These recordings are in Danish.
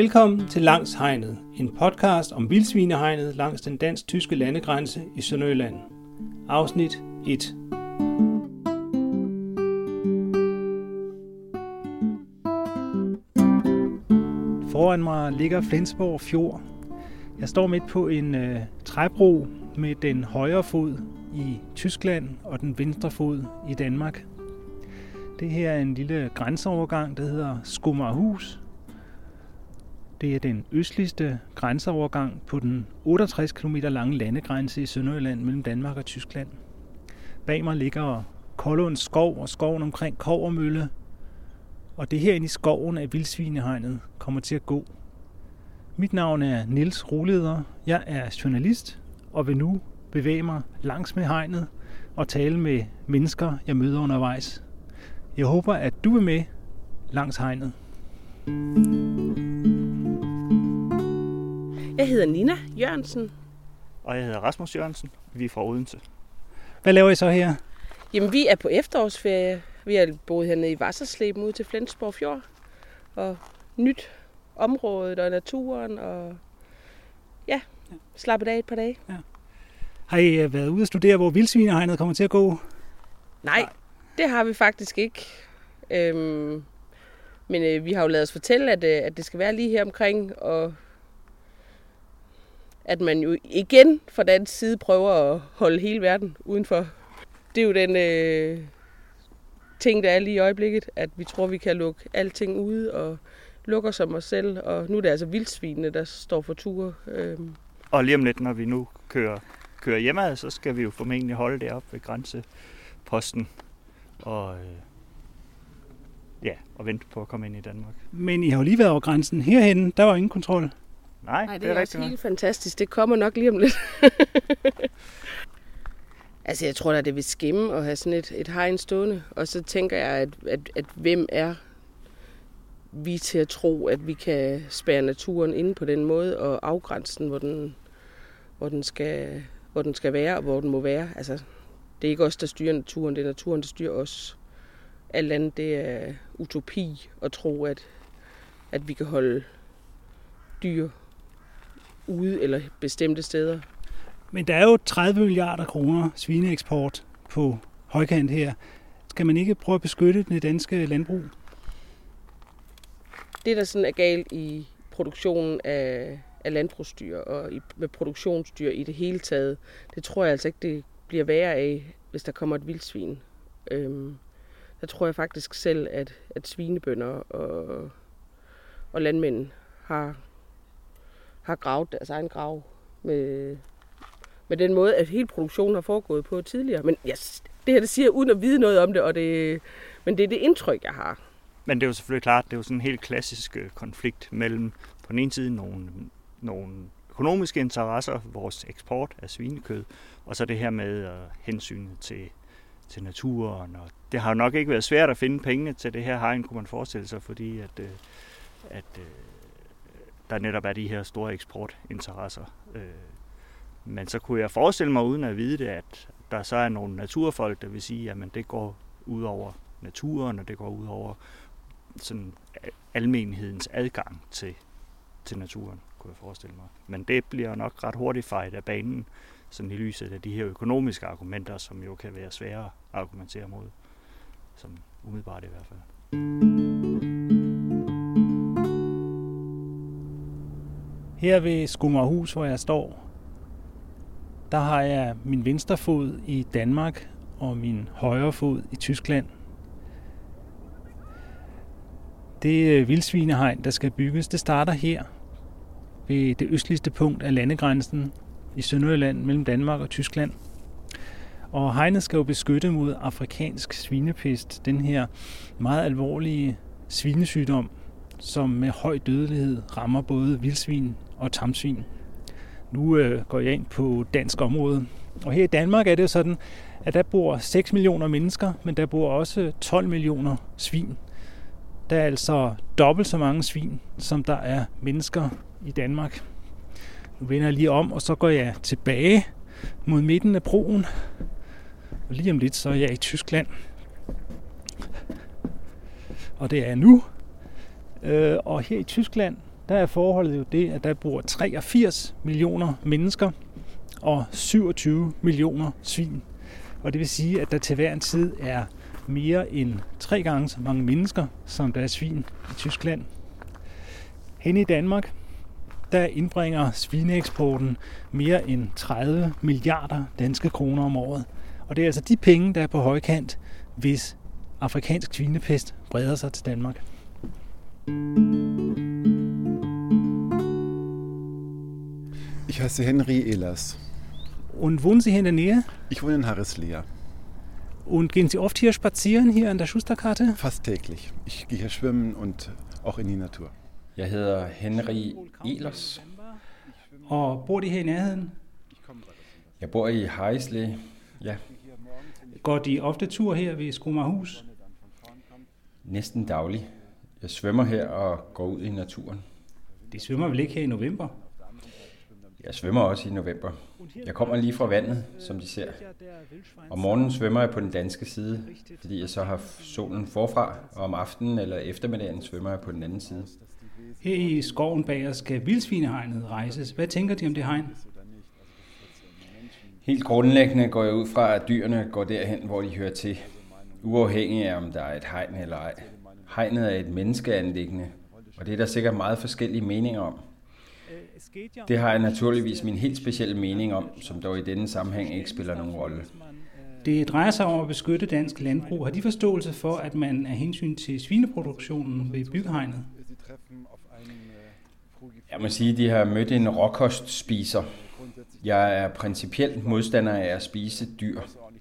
Velkommen til Langs Hegnet, en podcast om vildsvinehegnet langs den dansk-tyske landegrænse i Sønderjylland. Afsnit 1. Foran mig ligger Flensborg Fjord. Jeg står midt på en øh, træbro med den højre fod i Tyskland og den venstre fod i Danmark. Det her er en lille grænseovergang, der hedder Skummerhus, det er den østligste grænseovergang på den 68 km lange landegrænse i Sønderjylland mellem Danmark og Tyskland. Bag mig ligger Kollunds skov og skoven omkring Kovermølle. Og det her inde i skoven af vildsvinehegnet kommer til at gå. Mit navn er Nils Roleder. Jeg er journalist og vil nu bevæge mig langs med hegnet og tale med mennesker, jeg møder undervejs. Jeg håber, at du er med langs hegnet. Jeg hedder Nina Jørgensen. Og jeg hedder Rasmus Jørgensen. Vi er fra Odense. Hvad laver I så her? Jamen, vi er på efterårsferie. Vi har boet hernede i Vassersleben ud til Flensborg Fjord. Og nyt området og naturen og ja, slappet af et par dage. Ja. Har I øh, været ude at studere, hvor vildsvinehegnet kommer til at gå? Nej, det har vi faktisk ikke. Øhm, men øh, vi har jo lavet os fortælle, at, øh, at det skal være lige her omkring, og at man jo igen fra den side prøver at holde hele verden udenfor. Det er jo den øh, ting, der er lige i øjeblikket, at vi tror, vi kan lukke alting ude og lukker som os selv. Og nu er det altså vildsvinene, der står for ture. Øh. Og lige om lidt, når vi nu kører, kører hjemad, så skal vi jo formentlig holde det op ved grænseposten. Og øh, ja, og vente på at komme ind i Danmark. Men I har jo lige været over grænsen herhen. Der var ingen kontrol. Nej, Nej det, det er, er rigtigt. også helt fantastisk. Det kommer nok lige om lidt. altså, jeg tror da, det vil skimme at have sådan et, et hegn stående. Og så tænker jeg, at, at, at hvem er vi til at tro, at vi kan spære naturen inde på den måde og afgrænse den, hvor den, hvor den, skal, hvor den skal være og hvor den må være. Altså, det er ikke os, der styrer naturen, det er naturen, der styrer os. Alt andet, det er utopi at tro, at, at vi kan holde dyr ude eller bestemte steder. Men der er jo 30 milliarder kroner svineeksport på højkant her. Skal man ikke prøve at beskytte det danske landbrug? Det, der sådan er galt i produktionen af, af landbrugsdyr og i, med produktionsdyr i det hele taget, det tror jeg altså ikke, det bliver værre af, hvis der kommer et vildsvin. Øhm, der tror jeg faktisk selv, at, at svinebønder og, og landmænd har har gravet deres egen grav med, med den måde, at hele produktionen har foregået på tidligere. Men yes, det her det siger jeg uden at vide noget om det, og det, men det er det indtryk, jeg har. Men det er jo selvfølgelig klart, det er jo sådan en helt klassisk øh, konflikt mellem på den ene side nogle, nogle økonomiske interesser, vores eksport af svinekød, og så det her med uh, hensynet til, til naturen. Og det har jo nok ikke været svært at finde penge til det her hegn, kunne man forestille sig, fordi at, uh, at uh, der netop er de her store eksportinteresser. Øh, men så kunne jeg forestille mig, uden at vide det, at der så er nogle naturfolk, der vil sige, at det går ud over naturen, og det går ud over sådan øh, almenhedens adgang til, til naturen, kunne jeg forestille mig. Men det bliver nok ret hurtigt fejret af banen, sådan i lyset af de her økonomiske argumenter, som jo kan være svære at argumentere mod, som umiddelbart i hvert fald. Her ved Skummerhus, hvor jeg står, der har jeg min venstre fod i Danmark og min højre fod i Tyskland. Det øh, vildsvinehegn, der skal bygges, det starter her ved det østligste punkt af landegrænsen i Sønderjylland mellem Danmark og Tyskland. Og hegnet skal jo beskytte mod afrikansk svinepest, den her meget alvorlige svinesygdom, som med høj dødelighed rammer både vildsvin og tamsvin. Nu øh, går jeg ind på dansk område. Og her i Danmark er det sådan, at der bor 6 millioner mennesker, men der bor også 12 millioner svin. Der er altså dobbelt så mange svin, som der er mennesker i Danmark. Nu vender jeg lige om, og så går jeg tilbage mod midten af broen. Og lige om lidt, så er jeg i Tyskland. Og det er jeg nu. Øh, og her i Tyskland, der er forholdet jo det, at der bor 83 millioner mennesker og 27 millioner svin. Og det vil sige, at der til hver en tid er mere end tre gange så mange mennesker, som der er svin i Tyskland. Hen i Danmark, der indbringer svineeksporten mere end 30 milliarder danske kroner om året. Og det er altså de penge, der er på højkant, hvis afrikansk svinepest breder sig til Danmark. Ich heiße Henry Ehlers. Und wohnen Sie hier in der Nähe? Ich wohne in Harrislea. Und gehen Sie oft hier spazieren, hier an der Schusterkarte? Fast täglich. Ich gehe hier schwimmen und auch in die Natur. Jeg hedder Henry Ehlers. Og bor de her i nærheden? Jeg bor i Harrisley. Ja, Går de ofte tur her ved Skomarhus? næsten daglig. Jeg svømmer her og går ud i naturen. De svømmer vel ikke her i november? Jeg svømmer også i november. Jeg kommer lige fra vandet, som de ser. Om morgenen svømmer jeg på den danske side, fordi jeg så har solen forfra, og om aftenen eller eftermiddagen svømmer jeg på den anden side. Her i skoven bag os skal vildsvinehegnet rejses. Hvad tænker de om det hegn? Helt grundlæggende går jeg ud fra, at dyrene går derhen, hvor de hører til. Uafhængig af, om der er et hegn eller ej. Hegnet er et menneskeanlæggende, og det er der sikkert meget forskellige meninger om. Det har jeg naturligvis min helt specielle mening om, som dog i denne sammenhæng ikke spiller nogen rolle. Det drejer sig om at beskytte dansk landbrug. Har de forståelse for, at man af hensyn til svineproduktionen ved byggehegnet? Jeg må sige, at de har mødt en råkostspiser. Jeg er principielt modstander af at spise dyr,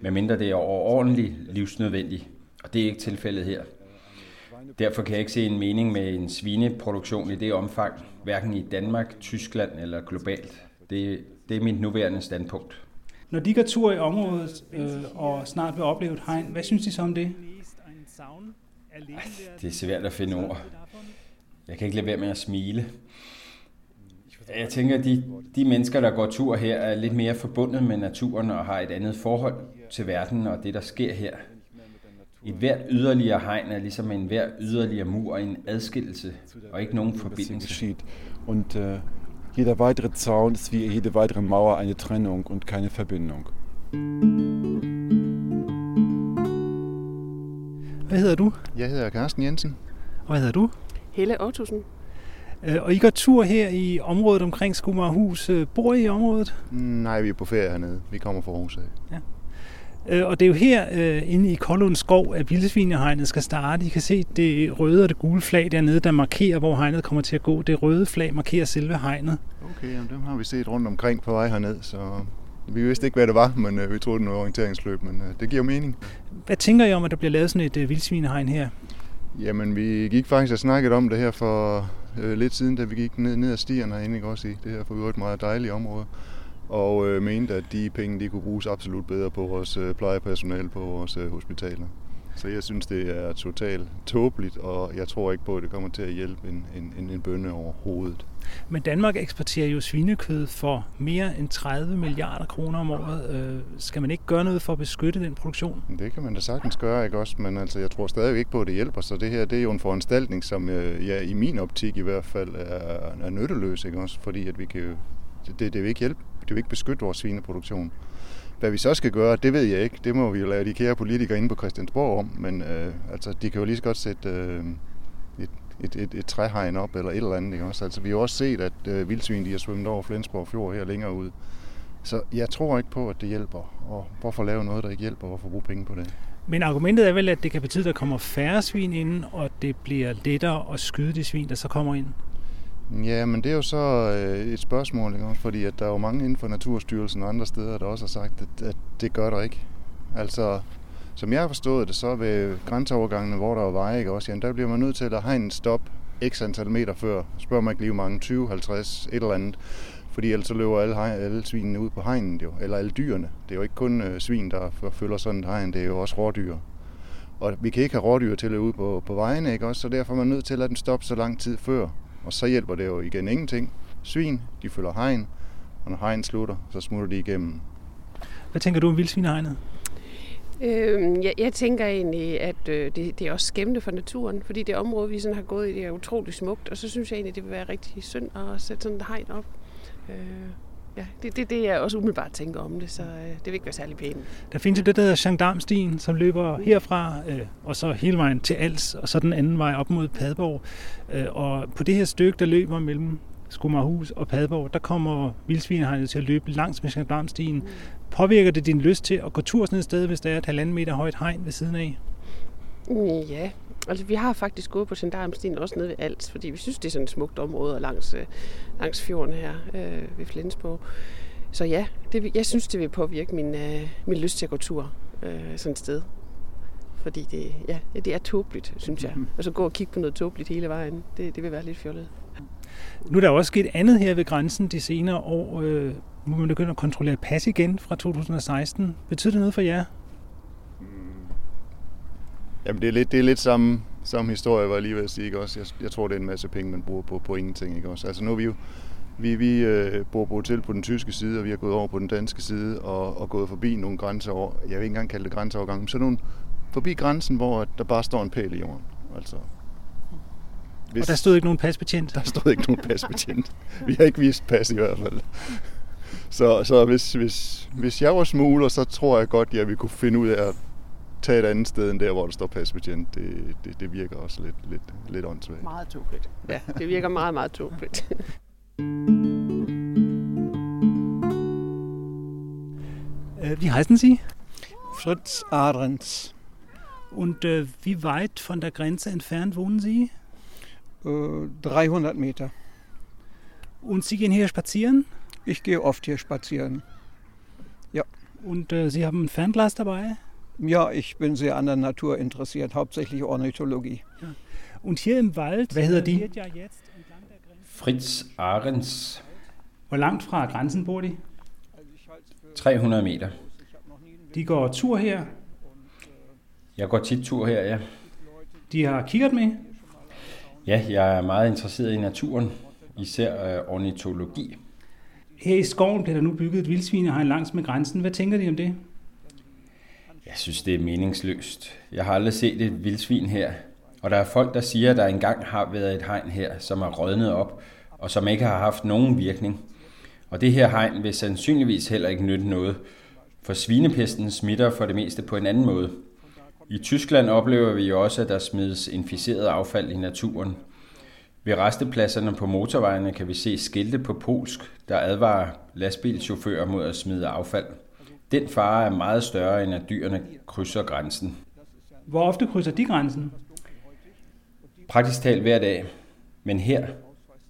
medmindre det er overordentligt livsnødvendigt, og det er ikke tilfældet her. Derfor kan jeg ikke se en mening med en svineproduktion i det omfang, hverken i Danmark, Tyskland eller globalt. Det, det er mit nuværende standpunkt. Når de går tur i området øh, og snart vil opleve et hegn, hvad synes de så om det? Det er svært at finde ord. Jeg kan ikke lade være med at smile. Jeg tænker, at de, de mennesker, der går tur her, er lidt mere forbundet med naturen og har et andet forhold til verden og det, der sker her. Et hvert yderligere hegn er ligesom en hver yderligere mur en adskillelse og ikke nogen forbindelse. Und äh, jeder weitere Zaun ist wie jede weitere Mauer eine Trennung und keine Verbindung. Hvad hedder du? Jeg hedder Carsten Jensen. Og hvad hedder du? Helle Ottosen. Øh, Og I går tur her i området omkring Skomarhus. Øh, Bor I i området? Nej, vi er på ferie hernede. Vi kommer fra Aarhus af. Øh, Og det er jo her øh, inde i Kollund Skov, at vildsvinehegnet skal starte. I kan se det røde og det gule flag dernede, der markerer, hvor hegnet kommer til at gå. Det røde flag markerer selve hegnet. Okay, jamen, dem har vi set rundt omkring på vej herned, så vi vidste ikke, hvad det var, men øh, vi troede, det var orienteringsløb, men øh, det giver mening. Hvad tænker I om, at der bliver lavet sådan et øh, vildsvinehegn her? Jamen, vi gik faktisk og snakkede om det her for øh, lidt siden, da vi gik ned, ned ad stierne herinde, ikke også i det her for øvrigt meget dejlige område. Og øh, mente, at de penge, de kunne bruges absolut bedre på vores øh, plejepersonale på vores øh, hospitaler. Så jeg synes, det er totalt tåbeligt, og jeg tror ikke på, at det kommer til at hjælpe en, en, en, en bønne overhovedet. Men Danmark eksporterer jo svinekød for mere end 30 milliarder kroner om året. Øh, skal man ikke gøre noget for at beskytte den produktion? Det kan man da sagtens gøre, ikke også? Men altså, jeg tror stadigvæk ikke på, at det hjælper. Så det her, det er jo en foranstaltning, som øh, ja, i min optik i hvert fald er, er nytteløs, ikke også? Fordi at vi kan jo, det, det, det vil ikke hjælpe kan vi ikke beskytte vores svineproduktion. Hvad vi så skal gøre, det ved jeg ikke. Det må vi jo lade de kære politikere inde på Christiansborg om. Men øh, altså, de kan jo lige så godt sætte øh, et, et, et, et træhegn op eller et eller andet, ikke også? Altså, vi har jo også set, at øh, vildsvin de har svømmet over Flensborg Fjord her længere ud. Så jeg tror ikke på, at det hjælper. Og hvorfor lave noget, der ikke hjælper? Hvorfor bruge penge på det? Men argumentet er vel, at det kan betyde, at der kommer færre svin ind, og det bliver lettere at skyde de svin, der så kommer ind. Ja, men det er jo så øh, et spørgsmål, ikke? fordi at der er jo mange inden for Naturstyrelsen og andre steder, der også har sagt, at, at det gør der ikke. Altså, som jeg har forstået det, så ved grænseovergangene, hvor der er veje, ikke også, jamen, der bliver man nødt til at hegnen stop x antal meter før. Spørger man ikke lige mange, 20, 50, et eller andet. Fordi ellers så løber alle, hegn, alle svinene ud på hegnen, jo, eller alle dyrene. Det er jo ikke kun øh, svin, der følger sådan et hegn, det er jo også rådyr. Og vi kan ikke have rådyr til at løbe ud på, på vejene, ikke også? Så derfor er man nødt til at lade dem stoppe så lang tid før. Og så hjælper det jo igen ingenting. Svin, de følger hegn, og når hegn slutter, så smutter de igennem. Hvad tænker du om vildsvinehegnet? Øh, jeg, jeg tænker egentlig, at øh, det, det er også skæmmende for naturen, fordi det område, vi sådan har gået i, det er utroligt smukt, og så synes jeg egentlig, det vil være rigtig synd at sætte sådan et hegn op. Øh, ja, det, det, det jeg også umiddelbart tænker om det, så øh, det vil ikke være særlig pænt. Der findes jo det, der hedder Gendarmstien, som løber herfra øh, og så hele vejen til Als, og så den anden vej op mod Padborg. Øh, og på det her stykke, der løber mellem Skummerhus og Padborg, der kommer vildsvinehegnet til at løbe langs med Gendarmstien. Påvirker det din lyst til at gå tur sådan et sted, hvis der er et halvanden meter højt hegn ved siden af? Mm, Ja, altså vi har faktisk gået på Gendarmstien også nede ved Als, fordi vi synes, det er sådan et smukt område langs, øh, langs fjorden her øh, ved Flensborg. Så ja, det, jeg synes, det vil påvirke min, øh, min lyst til at gå tur øh, sådan et sted. Fordi det, ja, det er tåbeligt, synes jeg. Altså gå og kigge på noget tåbeligt hele vejen, det, det vil være lidt fjollet. Nu er der også sket andet her ved grænsen de senere år. Øh, nu er man begyndt at kontrollere pas igen fra 2016. Betyder det noget for jer? Jamen det er lidt, det er lidt samme, samme historie, var jeg lige ved at sige. Ikke? Også, jeg, jeg tror, det er en masse penge, man bruger på, på ingenting. Ikke? Også, altså nu er vi jo vi, vi øh, bor på hotel på den tyske side, og vi har gået over på den danske side og, og gået forbi nogle grænser over, jeg vil ikke engang kalde det grænseovergang, men sådan nogle forbi grænsen, hvor der bare står en pæl i jorden. Altså, Og der stod ikke nogen pasbetjent. der stod ikke nogen pasbetjent. Vi har ikke vist pas i hvert fald. Så, så hvis, hvis, hvis jeg var smugler, så tror jeg godt, at vi kunne finde ud af at tage et andet sted end der, hvor der står pasbetjent. Det, det, det virker også lidt, lidt, lidt åndssvagt. Meget tåbeligt. Ja, det virker meget, meget tåbeligt. Äh, wie heißen Sie? Fritz Ahrens, Und äh, wie weit von der Grenze entfernt wohnen Sie? äh, 300 Meter. Und Sie gehen hier spazieren? Ich gehe oft hier spazieren. Und äh, Sie haben ein Fernglas dabei? Ja, ich bin sehr an der Natur interessiert, hauptsächlich Ornithologie. Und hier im Wald, hvad hedder de? Fritz Ahrens, Hvor langt fra grænsen bor de? 300 meter. De går tur her. Jeg går tit tur her, ja. De har kigget med. Ja, jeg er meget interesseret i naturen, især øh, ornitologi. Her i skoven bliver der nu bygget et vildsvinehegn langs med grænsen. Hvad tænker de om det? Jeg synes, det er meningsløst. Jeg har aldrig set et vildsvin her. Og der er folk, der siger, at der engang har været et hegn her, som er rådnet op, og som ikke har haft nogen virkning. Og det her hegn vil sandsynligvis heller ikke nytte noget, for svinepesten smitter for det meste på en anden måde. I Tyskland oplever vi jo også, at der smides inficeret affald i naturen. Ved restepladserne på motorvejene kan vi se skilte på polsk, der advarer lastbilchauffører mod at smide affald. Den fare er meget større, end at dyrene krydser grænsen. Hvor ofte krydser de grænsen? Praktisk talt hver dag. Men her,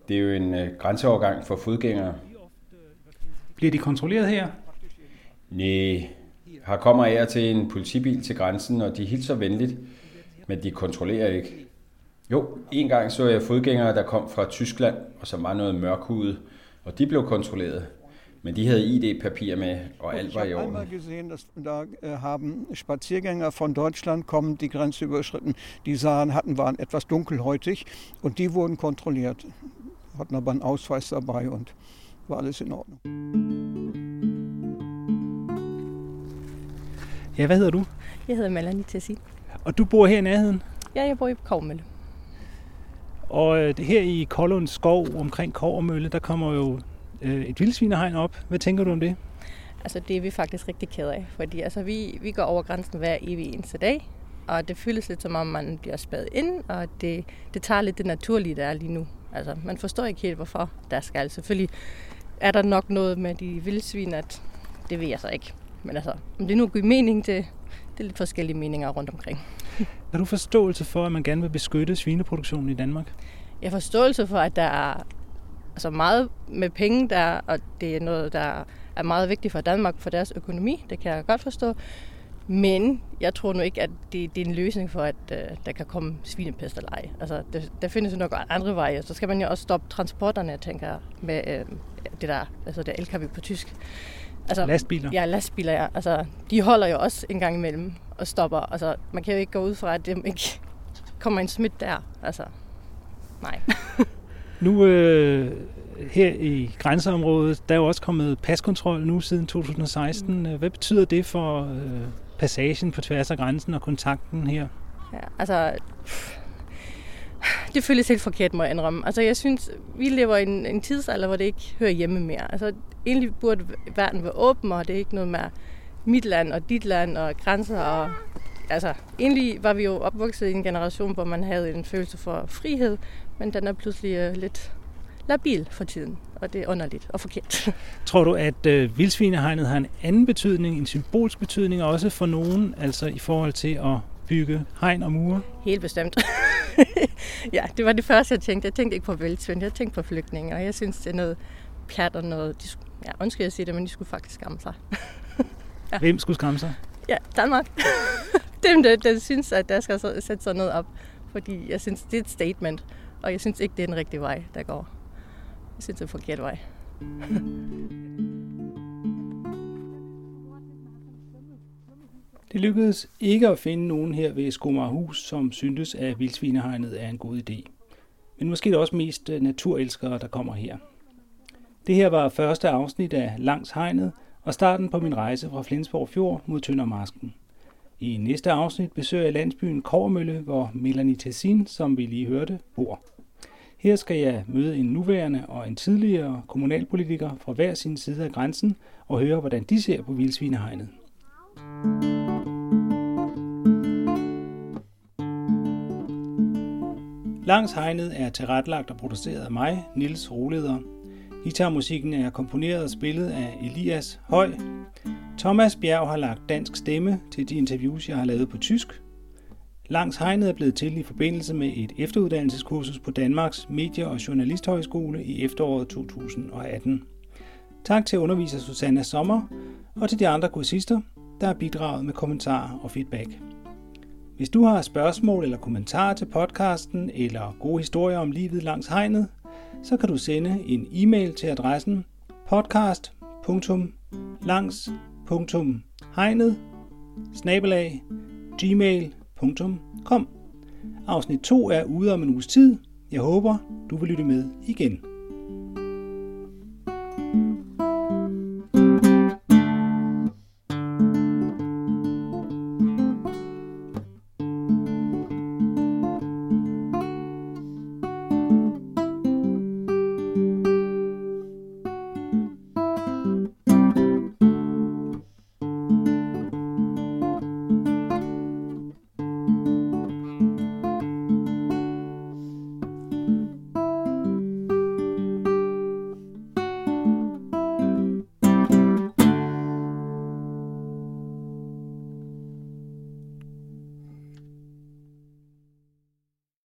det er jo en øh, grænseovergang for fodgængere. Bliver de kontrolleret her? Nej, her kommer og til en politibil til grænsen, og de hilser venligt, men de kontrollerer ikke. Jo, en gang så jeg fodgængere, der kom fra Tyskland, og som var noget mørkhudet, og de blev kontrolleret. Men de havde ID-papir med, og alt ich var i habe einmal orden. gesehen, dass da äh, haben Spaziergänger von Deutschland kommen die Grenze überschritten. Die sahen, hatten waren etwas dunkelhäutig und die wurden kontrolliert, hatten aber einen Ausweis dabei und war alles in Ordnung. Ja, hvad hedder du? Jeg hedder Melanie Tessin. Og du bor her i nærheden? Ja, jeg bor i Kovmølle. Og øh, det her i Kollund skov omkring Kovermølle, der kommer jo øh, et vildsvinehegn op. Hvad tænker du om det? Altså, det er vi faktisk rigtig ked af, fordi altså, vi, vi går over grænsen hver evig eneste dag, og det føles lidt som om, man bliver spadet ind, og det, det tager lidt det naturlige, der er lige nu. Altså, man forstår ikke helt, hvorfor der skal. Selvfølgelig er der nok noget med de vildsvin, at det ved jeg så ikke. Men altså, om det nu giver mening til, det er lidt forskellige meninger rundt omkring. Har du forståelse for, at man gerne vil beskytte svineproduktionen i Danmark? Jeg har forståelse for, at der er altså meget med penge, der, og det er noget, der er meget vigtigt for Danmark, for deres økonomi. Det kan jeg godt forstå. Men jeg tror nu ikke, at det, det er en løsning for, at uh, der kan komme svinepest eller ej. Altså, det, der findes jo nok andre veje. Så skal man jo også stoppe transporterne, jeg tænker, med uh, det der, altså det LKW på tysk. Altså, Lastbiler? Ja, lastbiler, ja. Altså, de holder jo også en gang imellem og stopper. Altså, man kan jo ikke gå ud fra, at det ikke kommer en smidt der. Altså, nej. Nu øh, her i grænseområdet, der er jo også kommet paskontrol nu siden 2016. Hvad betyder det for øh, passagen på tværs af grænsen og kontakten her? Ja, altså, det føles helt forkert, må jeg indrømme. Altså, jeg synes, vi lever i en, en tidsalder, hvor det ikke hører hjemme mere. Altså, egentlig burde verden være åben, og det er ikke noget med mit land og dit land og grænser. Og, altså, egentlig var vi jo opvokset i en generation, hvor man havde en følelse for frihed, men den er pludselig uh, lidt labil for tiden, og det er underligt og forkert. Tror du, at øh, vildsvinehegnet har en anden betydning, en symbolsk betydning også for nogen, altså i forhold til at bygge hegn og mure? Helt bestemt. ja, det var det første, jeg tænkte. Jeg tænkte ikke på vildsvin, jeg tænkte på flygtninge, og jeg synes, det er noget pjat og noget... De, ja, undskyld, jeg siger det, men de skulle faktisk skamme sig. ja. Hvem skulle skamme sig? Ja, Danmark. Dem, der, der synes, at der skal sætte sådan noget op. Fordi jeg synes, det er et statement, og jeg synes ikke, det er den rigtige vej, der går. Jeg synes, det er en forkert vej. Det lykkedes ikke at finde nogen her ved Skomarhus, som syntes, at vildsvinehegnet er en god idé. Men måske er det også mest øh, naturelskere, der kommer her. Det her var første afsnit af Langs Hegnet og starten på min rejse fra Flensborg Fjord mod Tøndermarsken. I næste afsnit besøger jeg landsbyen Kormølle, hvor Melanie Tessin, som vi lige hørte, bor. Her skal jeg møde en nuværende og en tidligere kommunalpolitiker fra hver sin side af grænsen og høre, hvordan de ser på vildsvinehegnet. Langs hegnet er tilrettelagt og produceret af mig, Nils Roleder. Guitarmusikken er komponeret og spillet af Elias Høj. Thomas Bjerg har lagt dansk stemme til de interviews, jeg har lavet på tysk. Langs hegnet er blevet til i forbindelse med et efteruddannelseskursus på Danmarks Medie- og Journalisthøjskole i efteråret 2018. Tak til underviser Susanna Sommer og til de andre kursister, der har bidraget med kommentarer og feedback. Hvis du har spørgsmål eller kommentarer til podcasten eller gode historier om livet langs hegnet, så kan du sende en e-mail til adressen podcast.langs.hegnet gmail.com. Afsnit 2 er ude om en uges tid. Jeg håber, du vil lytte med igen.